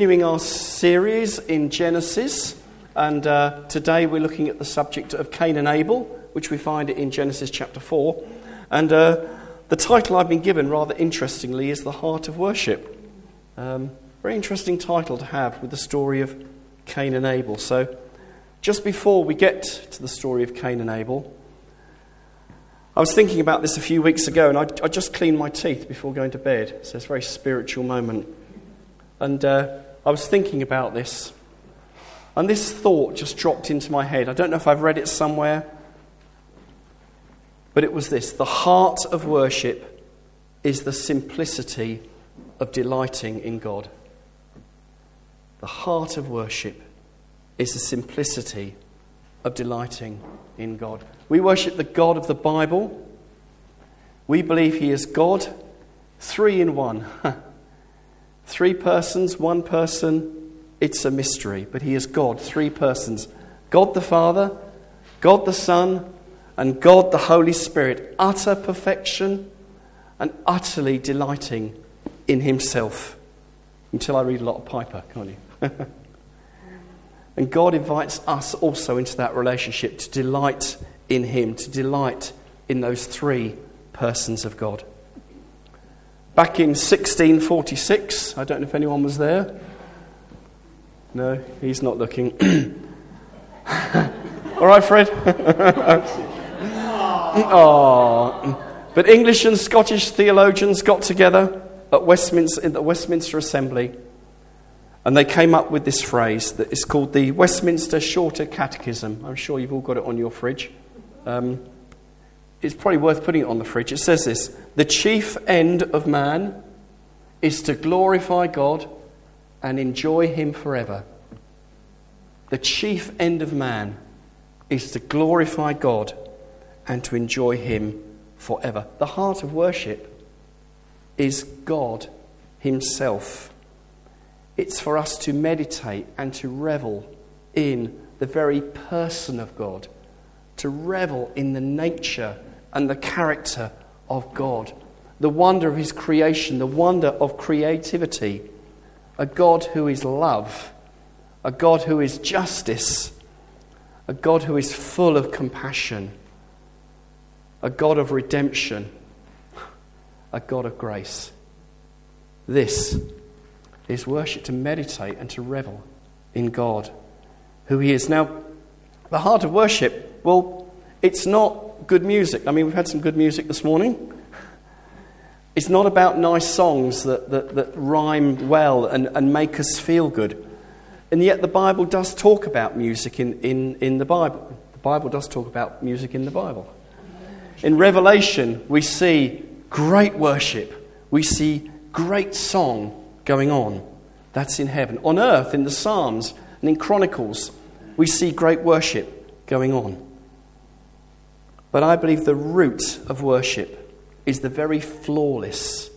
Continuing our series in Genesis, and uh, today we're looking at the subject of Cain and Abel, which we find in Genesis chapter 4. And uh, the title I've been given, rather interestingly, is The Heart of Worship. Um, very interesting title to have with the story of Cain and Abel. So, just before we get to the story of Cain and Abel, I was thinking about this a few weeks ago, and I, I just cleaned my teeth before going to bed. So, it's a very spiritual moment. And uh, I was thinking about this, and this thought just dropped into my head. I don't know if I've read it somewhere, but it was this The heart of worship is the simplicity of delighting in God. The heart of worship is the simplicity of delighting in God. We worship the God of the Bible. We believe He is God, three in one. Three persons, one person, it's a mystery, but He is God, three persons God the Father, God the Son, and God the Holy Spirit. Utter perfection and utterly delighting in Himself. Until I read a lot of Piper, can't you? and God invites us also into that relationship to delight in Him, to delight in those three persons of God. Back in 1646, I don't know if anyone was there. No, he's not looking. All right, Fred? oh. But English and Scottish theologians got together at Westminster, in the Westminster Assembly and they came up with this phrase that is called the Westminster Shorter Catechism. I'm sure you've all got it on your fridge. Um, it's probably worth putting it on the fridge. It says this The chief end of man is to glorify God and enjoy Him forever. The chief end of man is to glorify God and to enjoy Him forever. The heart of worship is God Himself. It's for us to meditate and to revel in the very person of God, to revel in the nature and the character of God, the wonder of His creation, the wonder of creativity, a God who is love, a God who is justice, a God who is full of compassion, a God of redemption, a God of grace. This is worship to meditate and to revel in God, who He is. Now, the heart of worship, well, it's not good music. I mean, we've had some good music this morning. It's not about nice songs that, that, that rhyme well and, and make us feel good. And yet, the Bible does talk about music in, in, in the Bible. The Bible does talk about music in the Bible. In Revelation, we see great worship, we see great song going on. That's in heaven. On earth, in the Psalms and in Chronicles, we see great worship going on. But I believe the root of worship is the very flawless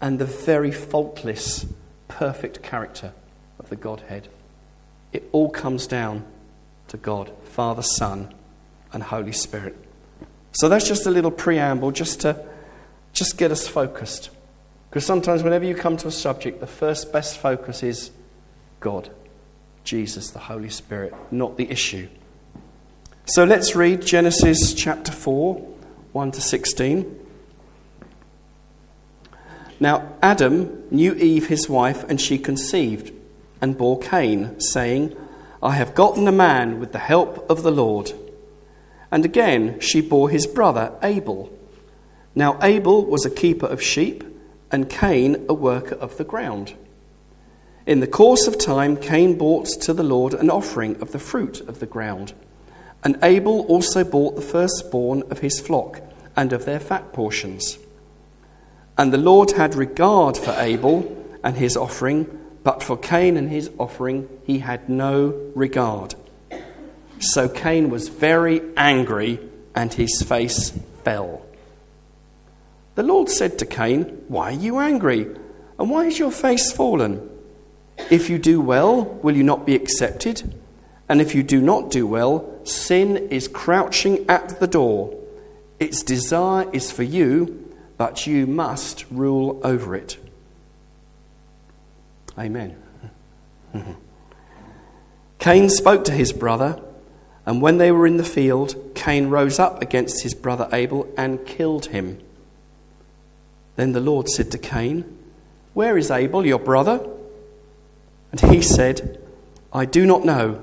and the very faultless, perfect character of the Godhead. It all comes down to God, Father, Son, and Holy Spirit. So that's just a little preamble just to just get us focused. Because sometimes, whenever you come to a subject, the first best focus is God, Jesus, the Holy Spirit, not the issue. So let's read Genesis chapter 4, 1 to 16. Now Adam knew Eve his wife, and she conceived and bore Cain, saying, I have gotten a man with the help of the Lord. And again she bore his brother Abel. Now Abel was a keeper of sheep, and Cain a worker of the ground. In the course of time, Cain brought to the Lord an offering of the fruit of the ground. And Abel also bought the firstborn of his flock and of their fat portions. And the Lord had regard for Abel and his offering, but for Cain and his offering he had no regard. So Cain was very angry, and his face fell. The Lord said to Cain, Why are you angry? And why is your face fallen? If you do well, will you not be accepted? And if you do not do well, sin is crouching at the door. Its desire is for you, but you must rule over it. Amen. Cain spoke to his brother, and when they were in the field, Cain rose up against his brother Abel and killed him. Then the Lord said to Cain, Where is Abel, your brother? And he said, I do not know.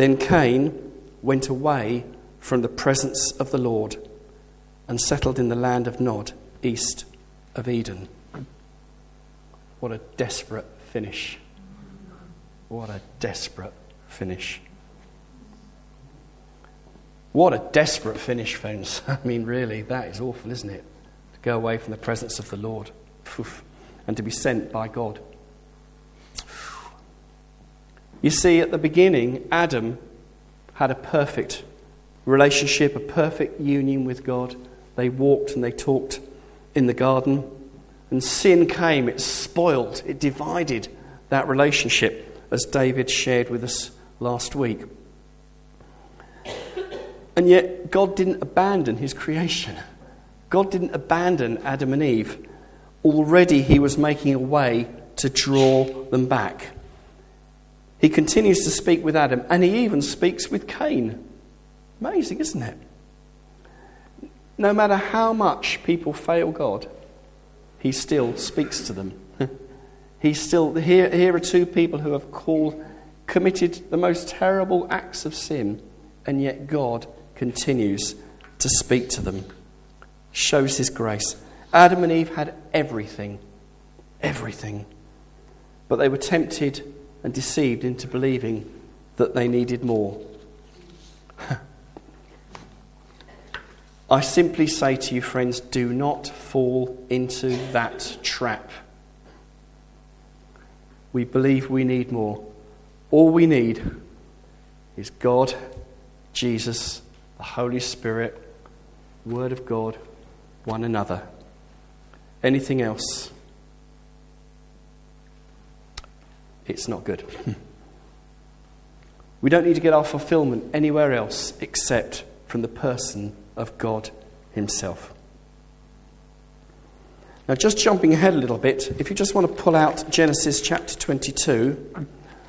Then Cain went away from the presence of the Lord and settled in the land of Nod, east of Eden. What a desperate finish. What a desperate finish. What a desperate finish, friends. I mean, really, that is awful, isn't it? To go away from the presence of the Lord and to be sent by God. You see, at the beginning, Adam had a perfect relationship, a perfect union with God. They walked and they talked in the garden. And sin came, it spoiled, it divided that relationship, as David shared with us last week. And yet, God didn't abandon his creation. God didn't abandon Adam and Eve. Already, he was making a way to draw them back. He continues to speak with Adam, and he even speaks with Cain. Amazing, isn't it? No matter how much people fail God, he still speaks to them. he still, here, here are two people who have called, committed the most terrible acts of sin, and yet God continues to speak to them, shows his grace. Adam and Eve had everything, everything, but they were tempted and deceived into believing that they needed more. I simply say to you, friends, do not fall into that trap. We believe we need more. All we need is God, Jesus, the Holy Spirit, Word of God, one another. Anything else? It's not good. we don't need to get our fulfillment anywhere else except from the person of God Himself. Now, just jumping ahead a little bit, if you just want to pull out Genesis chapter 22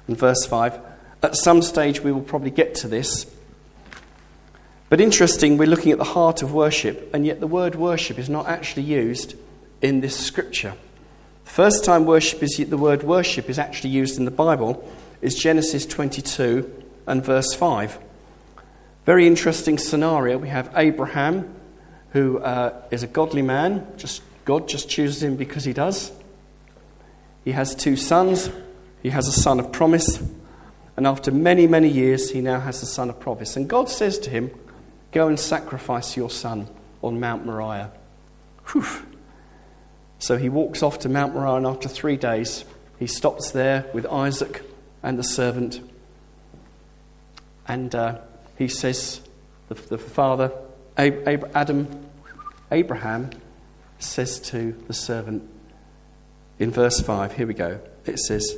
and verse 5, at some stage we will probably get to this. But interesting, we're looking at the heart of worship, and yet the word worship is not actually used in this scripture. First time worship is the word worship is actually used in the Bible is Genesis 22 and verse 5. Very interesting scenario. We have Abraham, who uh, is a godly man. Just God just chooses him because he does. He has two sons. He has a son of promise. And after many, many years, he now has a son of promise. And God says to him, Go and sacrifice your son on Mount Moriah. Whew. So he walks off to Mount Moriah, and after three days, he stops there with Isaac and the servant. And uh, he says, the, the father, Adam, Abraham, says to the servant in verse 5, here we go. It says,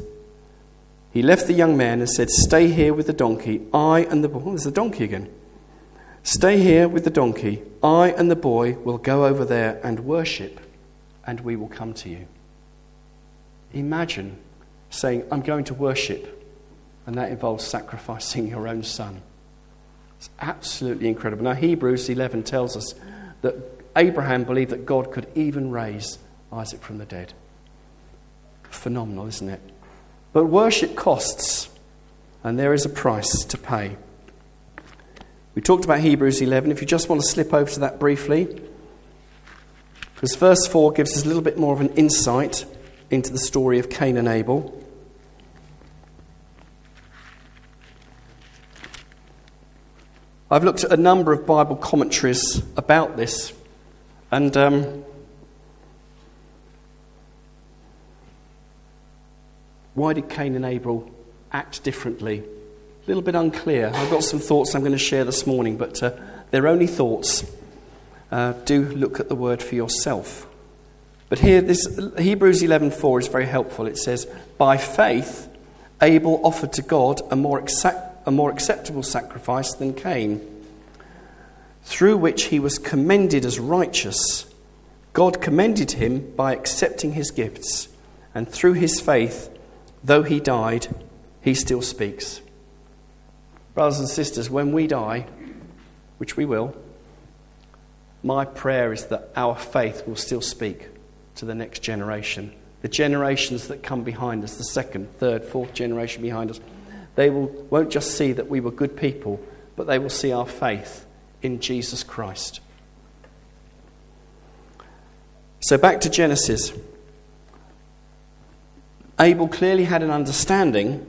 He left the young man and said, Stay here with the donkey. I and the boy, oh, there's the donkey again. Stay here with the donkey. I and the boy will go over there and worship, and we will come to you. Imagine saying, I'm going to worship, and that involves sacrificing your own son. It's absolutely incredible. Now, Hebrews 11 tells us that Abraham believed that God could even raise Isaac from the dead. Phenomenal, isn't it? But worship costs. And there is a price to pay. We talked about Hebrews 11. If you just want to slip over to that briefly, because verse 4 gives us a little bit more of an insight into the story of Cain and Abel. I've looked at a number of Bible commentaries about this, and um, why did Cain and Abel act differently? A little bit unclear. I've got some thoughts I'm going to share this morning, but uh, they're only thoughts. Uh, do look at the word for yourself. But here, this Hebrews 11:4 is very helpful. It says, "By faith, Abel offered to God a more, exact, a more acceptable sacrifice than Cain, through which he was commended as righteous. God commended him by accepting his gifts, and through his faith, though he died, he still speaks." Brothers and sisters, when we die, which we will, my prayer is that our faith will still speak to the next generation. The generations that come behind us, the second, third, fourth generation behind us, they will, won't just see that we were good people, but they will see our faith in Jesus Christ. So back to Genesis. Abel clearly had an understanding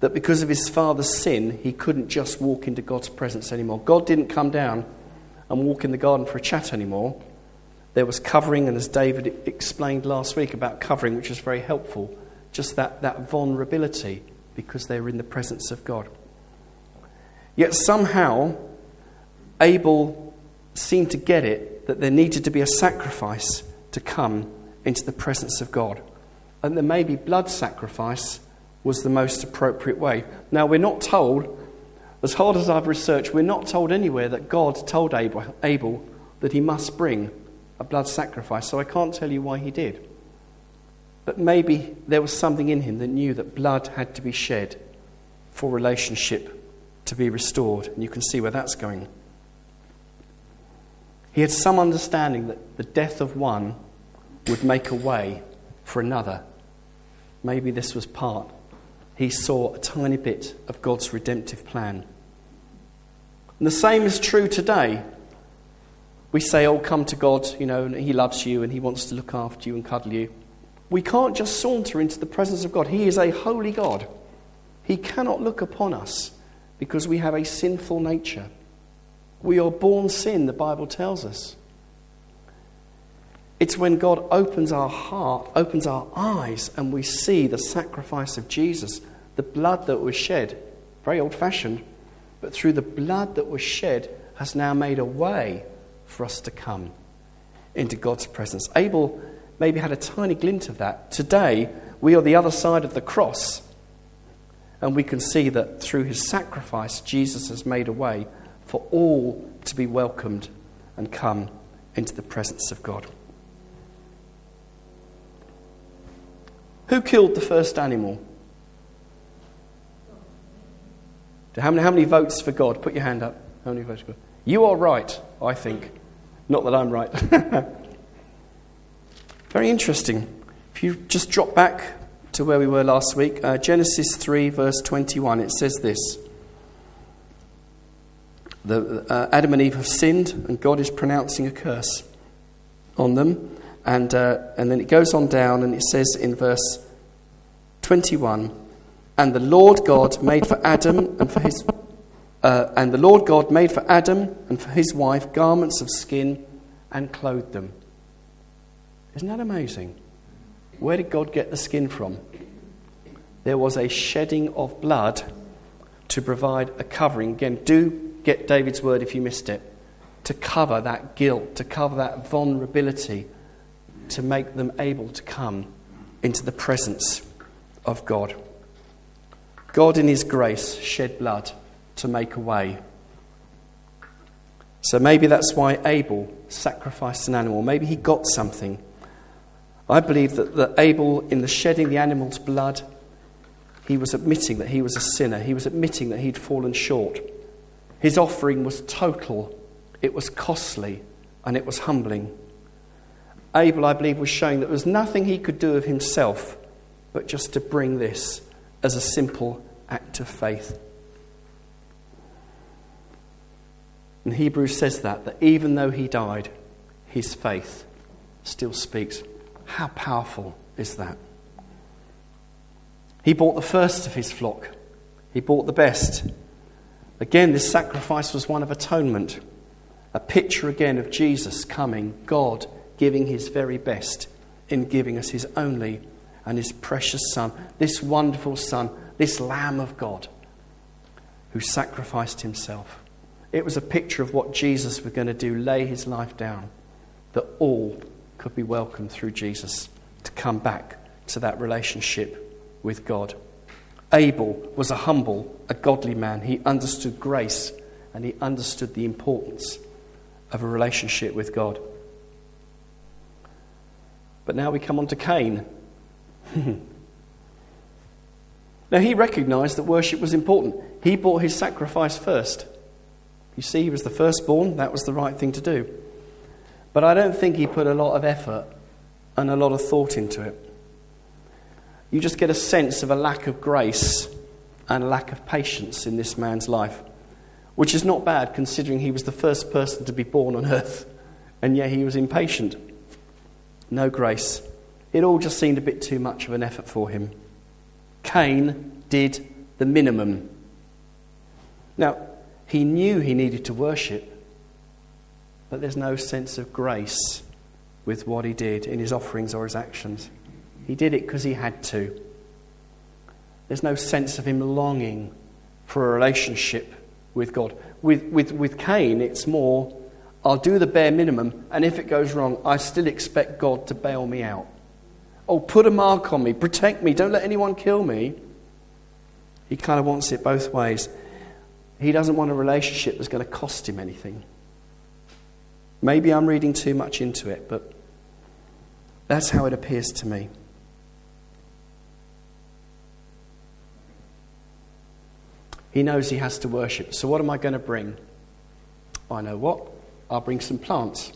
that because of his father's sin, he couldn't just walk into God's presence anymore. God didn't come down and walk in the garden for a chat anymore. There was covering, and as David explained last week about covering, which was very helpful, just that, that vulnerability because they were in the presence of God. Yet somehow, Abel seemed to get it that there needed to be a sacrifice to come into the presence of God. And there maybe blood sacrifice was the most appropriate way. Now, we're not told, as hard as I've researched, we're not told anywhere that God told Abel, Abel that he must bring a blood sacrifice, so I can't tell you why he did. But maybe there was something in him that knew that blood had to be shed for relationship to be restored, and you can see where that's going. He had some understanding that the death of one would make a way for another. Maybe this was part he saw a tiny bit of God's redemptive plan. And the same is true today. We say, Oh, come to God, you know, and He loves you and He wants to look after you and cuddle you. We can't just saunter into the presence of God. He is a holy God. He cannot look upon us because we have a sinful nature. We are born sin, the Bible tells us. It's when God opens our heart, opens our eyes, and we see the sacrifice of Jesus, the blood that was shed, very old fashioned, but through the blood that was shed has now made a way for us to come into God's presence. Abel maybe had a tiny glint of that. Today, we are the other side of the cross, and we can see that through his sacrifice, Jesus has made a way for all to be welcomed and come into the presence of God. Who killed the first animal? How many, how many votes for God? Put your hand up. How many votes for God? You are right, I think. Not that I'm right. Very interesting. If you just drop back to where we were last week, uh, Genesis 3, verse 21, it says this. The, uh, Adam and Eve have sinned, and God is pronouncing a curse on them. And, uh, and then it goes on down and it says in verse 21 And the Lord God made for Adam and for his. Uh, and the Lord God made for Adam and for his wife garments of skin and clothed them. Isn't that amazing? Where did God get the skin from? There was a shedding of blood to provide a covering. Again, do get David's word if you missed it. To cover that guilt, to cover that vulnerability, to make them able to come into the presence of God. God, in His grace, shed blood to make a way. So maybe that's why Abel sacrificed an animal. Maybe he got something. I believe that, that Abel, in the shedding the animal's blood, he was admitting that he was a sinner. He was admitting that he'd fallen short. His offering was total, it was costly, and it was humbling. Abel, I believe, was showing that there was nothing he could do of himself, but just to bring this as a simple act of faith. And Hebrews says that, that even though he died, his faith still speaks. How powerful is that? He bought the first of his flock, he bought the best. Again, this sacrifice was one of atonement, a picture again of Jesus coming, God giving his very best in giving us his only and his precious Son, this wonderful Son, this Lamb of God who sacrificed himself. It was a picture of what Jesus was going to do lay his life down, that all could be welcomed through Jesus to come back to that relationship with God. Abel was a humble, a godly man. He understood grace and he understood the importance of a relationship with God. But now we come on to Cain. now he recognized that worship was important. He brought his sacrifice first. You see, he was the firstborn, that was the right thing to do. But I don't think he put a lot of effort and a lot of thought into it. You just get a sense of a lack of grace and a lack of patience in this man's life, which is not bad considering he was the first person to be born on earth, and yet he was impatient. No grace. It all just seemed a bit too much of an effort for him. Cain did the minimum. Now, he knew he needed to worship, but there's no sense of grace with what he did in his offerings or his actions. He did it because he had to. There's no sense of him longing for a relationship with God. With, with, with Cain, it's more, I'll do the bare minimum, and if it goes wrong, I still expect God to bail me out. Oh, put a mark on me, protect me, don't let anyone kill me. He kind of wants it both ways. He doesn't want a relationship that's going to cost him anything. Maybe I'm reading too much into it, but that's how it appears to me. He knows he has to worship. So, what am I going to bring? I know what. I'll bring some plants,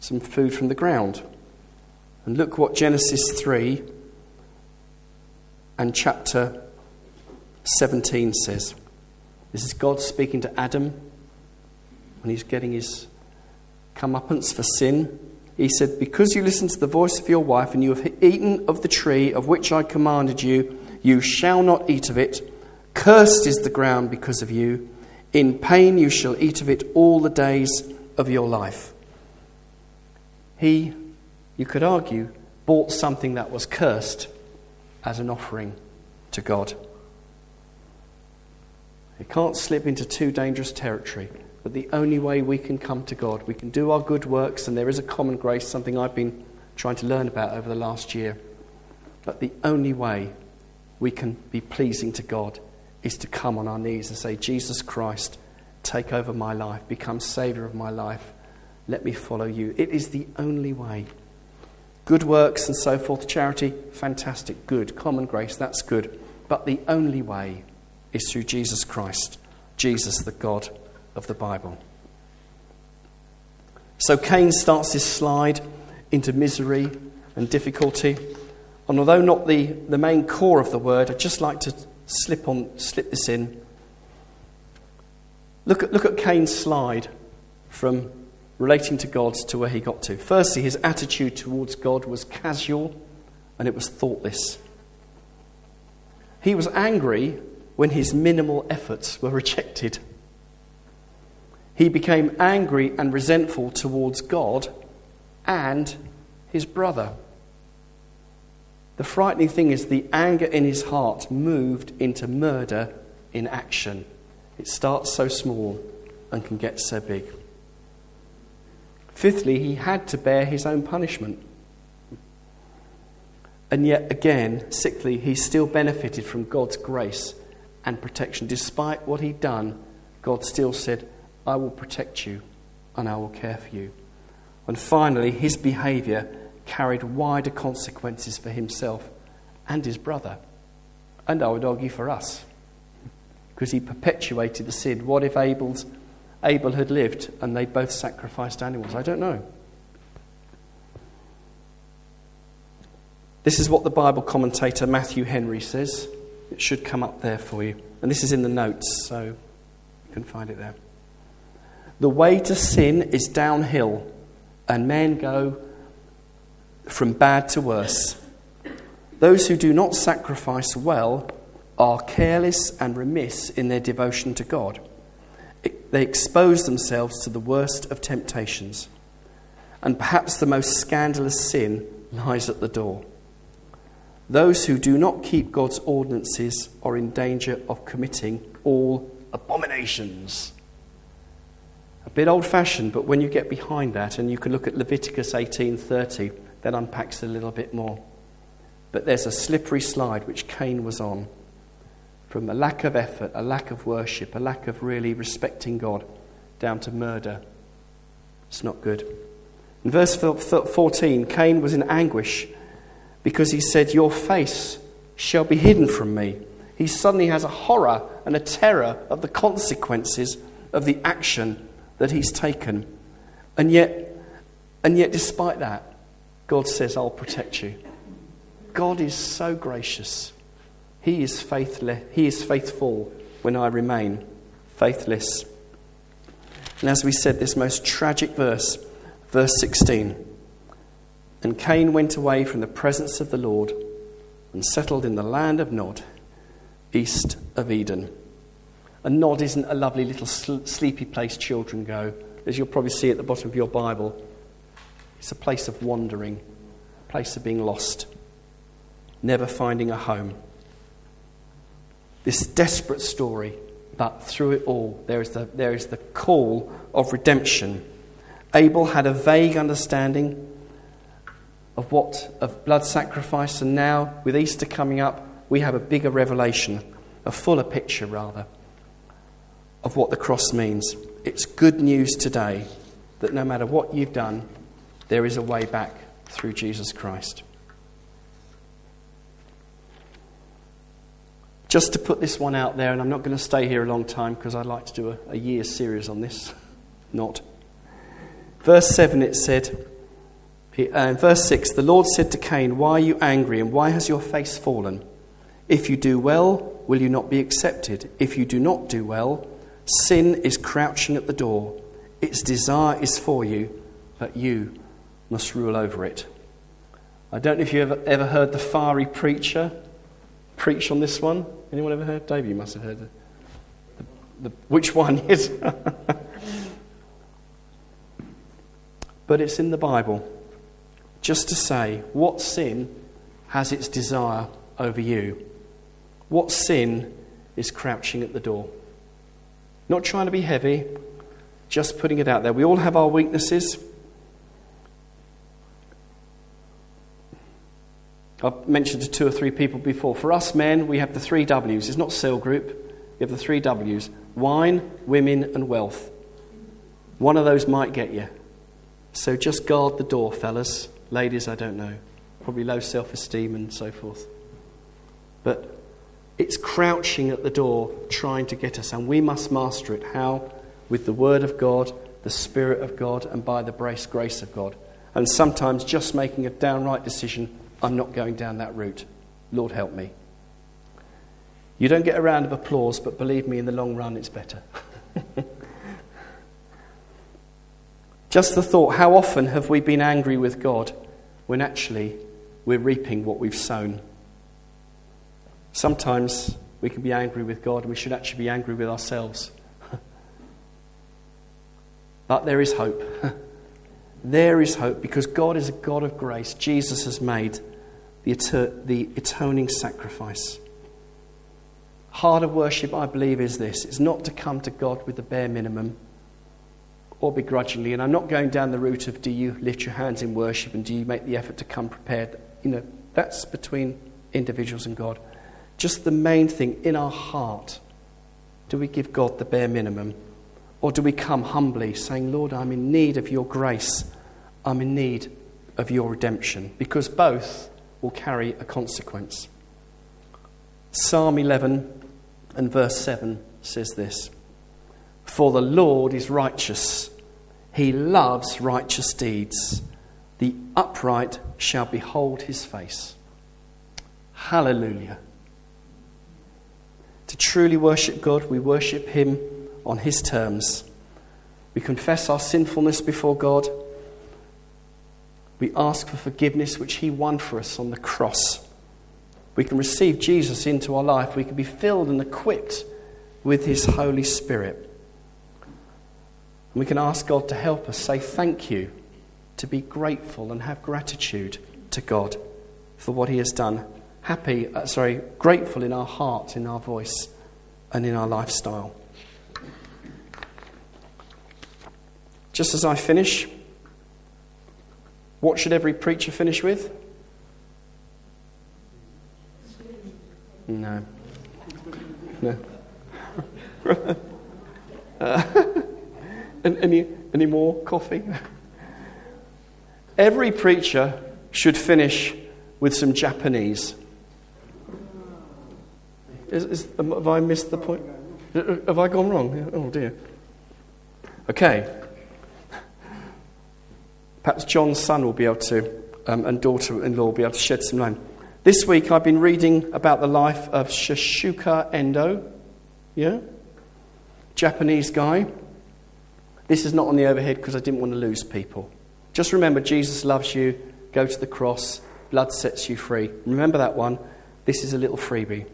some food from the ground. And look what Genesis 3 and chapter 17 says. This is God speaking to Adam when he's getting his comeuppance for sin. He said, Because you listened to the voice of your wife and you have eaten of the tree of which I commanded you, you shall not eat of it. Cursed is the ground because of you. In pain you shall eat of it all the days of your life. He, you could argue, bought something that was cursed as an offering to God. It can't slip into too dangerous territory. But the only way we can come to God, we can do our good works, and there is a common grace, something I've been trying to learn about over the last year. But the only way we can be pleasing to God is to come on our knees and say, Jesus Christ, take over my life, become Savior of my life. Let me follow you. It is the only way. Good works and so forth, charity, fantastic, good. Common grace, that's good. But the only way is through Jesus Christ, Jesus, the God of the Bible. So Cain starts his slide into misery and difficulty. And although not the, the main core of the word, I'd just like to slip, on, slip this in. Look at, look at Cain's slide from relating to God to where he got to. Firstly, his attitude towards God was casual and it was thoughtless. He was angry when his minimal efforts were rejected. He became angry and resentful towards God and his brother. The frightening thing is the anger in his heart moved into murder in action. It starts so small and can get so big. Fifthly, he had to bear his own punishment. And yet, again, sixthly, he still benefited from God's grace and protection. Despite what he'd done, God still said, I will protect you and I will care for you. And finally, his behavior carried wider consequences for himself and his brother. And I would argue for us. Because he perpetuated the sin. What if Abel's, Abel had lived and they both sacrificed animals? I don't know. This is what the Bible commentator Matthew Henry says. It should come up there for you. And this is in the notes, so you can find it there. The way to sin is downhill, and men go from bad to worse. Those who do not sacrifice well are careless and remiss in their devotion to God. They expose themselves to the worst of temptations, and perhaps the most scandalous sin lies at the door. Those who do not keep God's ordinances are in danger of committing all abominations. A bit old fashioned, but when you get behind that and you can look at Leviticus 18:30, that unpacks a little bit more. But there's a slippery slide which Cain was on from a lack of effort, a lack of worship, a lack of really respecting God, down to murder. It's not good. In verse 14, Cain was in anguish because he said, Your face shall be hidden from me. He suddenly has a horror and a terror of the consequences of the action that he's taken. And yet, and yet despite that, God says, I'll protect you. God is so gracious. He is, faithless, he is faithful when I remain faithless. And as we said, this most tragic verse, verse 16 And Cain went away from the presence of the Lord and settled in the land of Nod, east of Eden. And Nod isn't a lovely little sleepy place children go, as you'll probably see at the bottom of your Bible. It's a place of wandering, a place of being lost, never finding a home. This desperate story, but through it all, there is the, there is the call of redemption. Abel had a vague understanding of what of blood sacrifice, and now with Easter coming up, we have a bigger revelation, a fuller picture rather, of what the cross means. It's good news today that no matter what you've done, there is a way back through Jesus Christ. Just to put this one out there, and I'm not going to stay here a long time because I'd like to do a, a year series on this. Not. Verse 7 it said, uh, verse 6 the Lord said to Cain, Why are you angry and why has your face fallen? If you do well, will you not be accepted? If you do not do well, sin is crouching at the door. Its desire is for you, but you must rule over it. I don't know if you've ever, ever heard the fiery preacher preach on this one. Anyone ever heard? Dave, you must have heard. The, the, which one is? but it's in the Bible. Just to say, what sin has its desire over you? What sin is crouching at the door? Not trying to be heavy, just putting it out there. We all have our weaknesses. I've mentioned to two or three people before. For us men, we have the three W's. It's not cell group. We have the three W's wine, women, and wealth. One of those might get you. So just guard the door, fellas. Ladies, I don't know. Probably low self esteem and so forth. But it's crouching at the door trying to get us, and we must master it. How? With the Word of God, the Spirit of God, and by the grace of God. And sometimes just making a downright decision I'm not going down that route. Lord, help me. You don't get a round of applause, but believe me, in the long run, it's better. Just the thought how often have we been angry with God when actually we're reaping what we've sown? Sometimes we can be angry with God, and we should actually be angry with ourselves. but there is hope. There is hope because God is a God of grace. Jesus has made the, the atoning sacrifice. Heart of worship, I believe, is this it's not to come to God with the bare minimum or begrudgingly. And I'm not going down the route of do you lift your hands in worship and do you make the effort to come prepared. You know, that's between individuals and God. Just the main thing in our heart do we give God the bare minimum? Or do we come humbly saying, Lord, I'm in need of your grace? I'm in need of your redemption? Because both will carry a consequence. Psalm 11 and verse 7 says this For the Lord is righteous, he loves righteous deeds. The upright shall behold his face. Hallelujah. To truly worship God, we worship Him on His terms. We confess our sinfulness before God. We ask for forgiveness, which He won for us on the cross. We can receive Jesus into our life. We can be filled and equipped with His Holy Spirit. And we can ask God to help us say thank you, to be grateful and have gratitude to God for what He has done. Happy, uh, sorry, grateful in our heart, in our voice, and in our lifestyle. Just as I finish, what should every preacher finish with? No. No. uh, any, any more coffee? Every preacher should finish with some Japanese. Is, is, have I missed the point? Have I gone wrong? Oh dear. Okay. Perhaps John's son will be able to, um, and daughter in law will be able to shed some light. This week I've been reading about the life of Shusaku Endo. Yeah? Japanese guy. This is not on the overhead because I didn't want to lose people. Just remember, Jesus loves you. Go to the cross. Blood sets you free. Remember that one. This is a little freebie.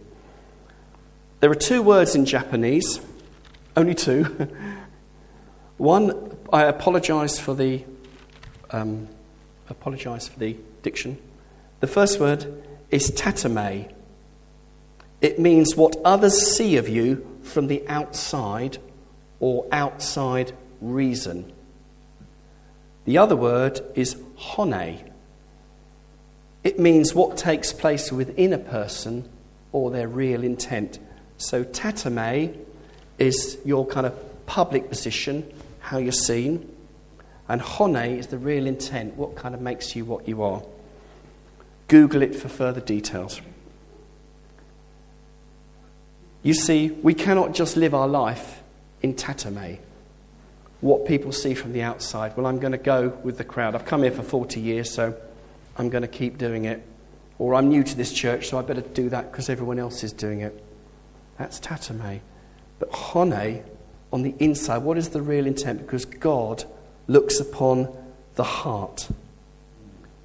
There are two words in Japanese, only two. one, I apologize for the um, apologize for the diction. The first word is tatemae. It means what others see of you from the outside or outside reason. The other word is honne. It means what takes place within a person or their real intent. So, tatemae is your kind of public position, how you're seen. And honne is the real intent, what kind of makes you what you are. Google it for further details. You see, we cannot just live our life in tatemae. What people see from the outside. Well, I'm going to go with the crowd. I've come here for 40 years, so I'm going to keep doing it. Or I'm new to this church, so I better do that because everyone else is doing it. That's tatemae. But honne, on the inside, what is the real intent? Because God looks upon the heart.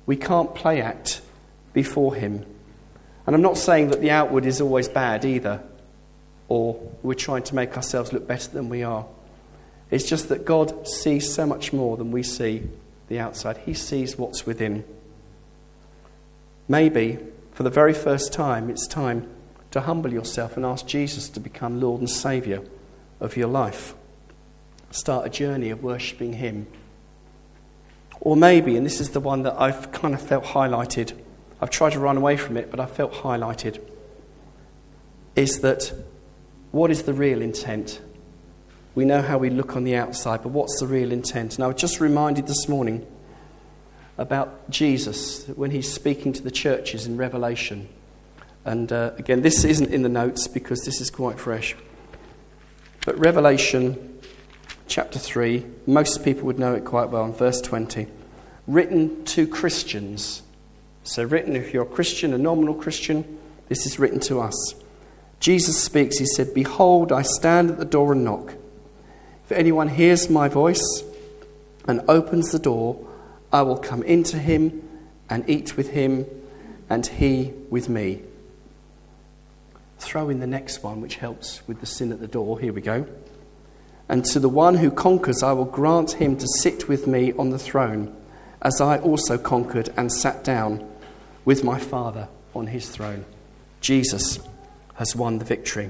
We can't play act before Him. And I'm not saying that the outward is always bad either, or we're trying to make ourselves look better than we are. It's just that God sees so much more than we see the outside. He sees what's within. Maybe, for the very first time, it's time to humble yourself and ask Jesus to become Lord and Saviour of your life. Start a journey of worshipping Him. Or maybe, and this is the one that I've kind of felt highlighted, I've tried to run away from it, but I felt highlighted, is that what is the real intent? We know how we look on the outside, but what's the real intent? And I was just reminded this morning about Jesus when he's speaking to the churches in Revelation. And uh, again, this isn't in the notes because this is quite fresh. But Revelation chapter 3, most people would know it quite well, in verse 20. Written to Christians. So, written if you're a Christian, a nominal Christian, this is written to us. Jesus speaks, he said, Behold, I stand at the door and knock. If anyone hears my voice and opens the door, I will come into him and eat with him, and he with me. Throw in the next one, which helps with the sin at the door. Here we go. And to the one who conquers, I will grant him to sit with me on the throne, as I also conquered and sat down with my Father on his throne. Jesus has won the victory.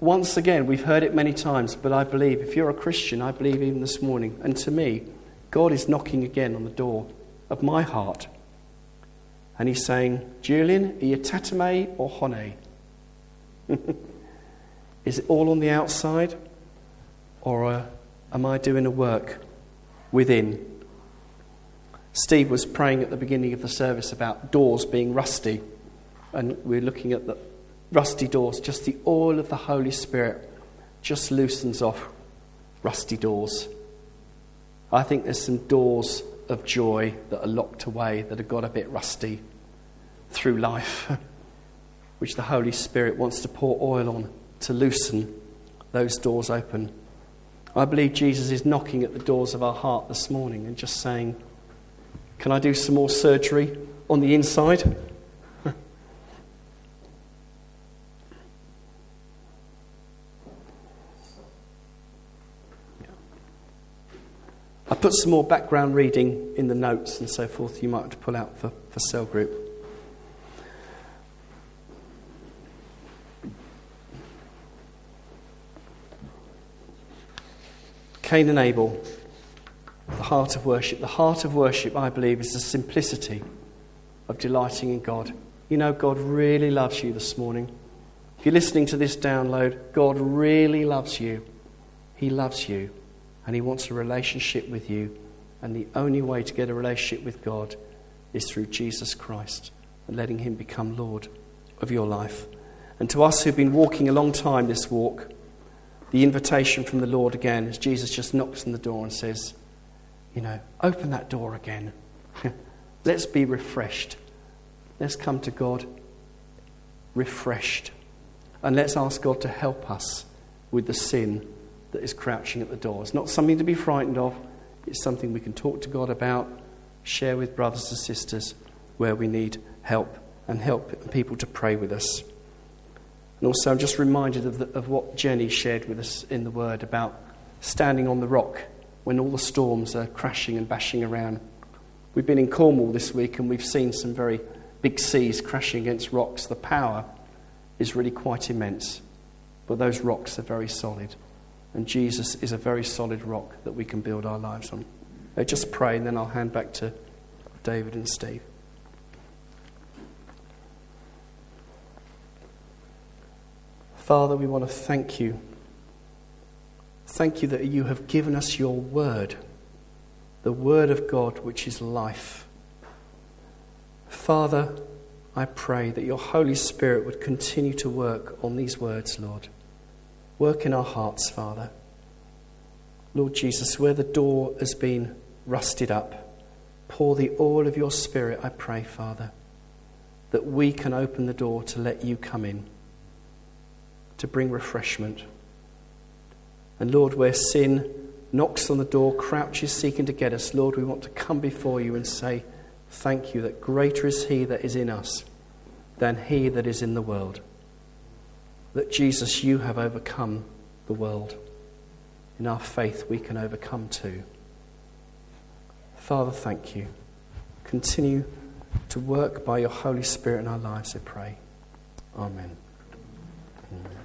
Once again, we've heard it many times, but I believe, if you're a Christian, I believe even this morning, and to me, God is knocking again on the door of my heart. And he's saying, Julian, are you tatemae or honne? is it all on the outside? Or uh, am I doing a work within? Steve was praying at the beginning of the service about doors being rusty. And we're looking at the rusty doors. Just the oil of the Holy Spirit just loosens off rusty doors. I think there's some doors of joy that are locked away that have got a bit rusty through life. which the Holy Spirit wants to pour oil on to loosen those doors open. I believe Jesus is knocking at the doors of our heart this morning and just saying, Can I do some more surgery on the inside? I put some more background reading in the notes and so forth you might have to pull out for, for cell group. Cain and Abel, the heart of worship. The heart of worship, I believe, is the simplicity of delighting in God. You know, God really loves you this morning. If you're listening to this download, God really loves you. He loves you and He wants a relationship with you. And the only way to get a relationship with God is through Jesus Christ and letting Him become Lord of your life. And to us who've been walking a long time this walk, the invitation from the Lord again as Jesus just knocks on the door and says, You know, open that door again. Let's be refreshed. Let's come to God refreshed. And let's ask God to help us with the sin that is crouching at the door. It's not something to be frightened of, it's something we can talk to God about, share with brothers and sisters where we need help, and help people to pray with us. And also, I'm just reminded of, the, of what Jenny shared with us in the Word about standing on the rock when all the storms are crashing and bashing around. We've been in Cornwall this week and we've seen some very big seas crashing against rocks. The power is really quite immense, but those rocks are very solid. And Jesus is a very solid rock that we can build our lives on. I just pray, and then I'll hand back to David and Steve. Father, we want to thank you. Thank you that you have given us your word, the word of God, which is life. Father, I pray that your Holy Spirit would continue to work on these words, Lord. Work in our hearts, Father. Lord Jesus, where the door has been rusted up, pour the oil of your Spirit, I pray, Father, that we can open the door to let you come in, to bring refreshment. And Lord, where sin knocks on the door, crouches seeking to get us, Lord, we want to come before you and say, Thank you that greater is he that is in us than he that is in the world that Jesus, you have overcome the world. In our faith, we can overcome too. Father, thank you. Continue to work by your Holy Spirit in our lives, I pray. Amen. Amen.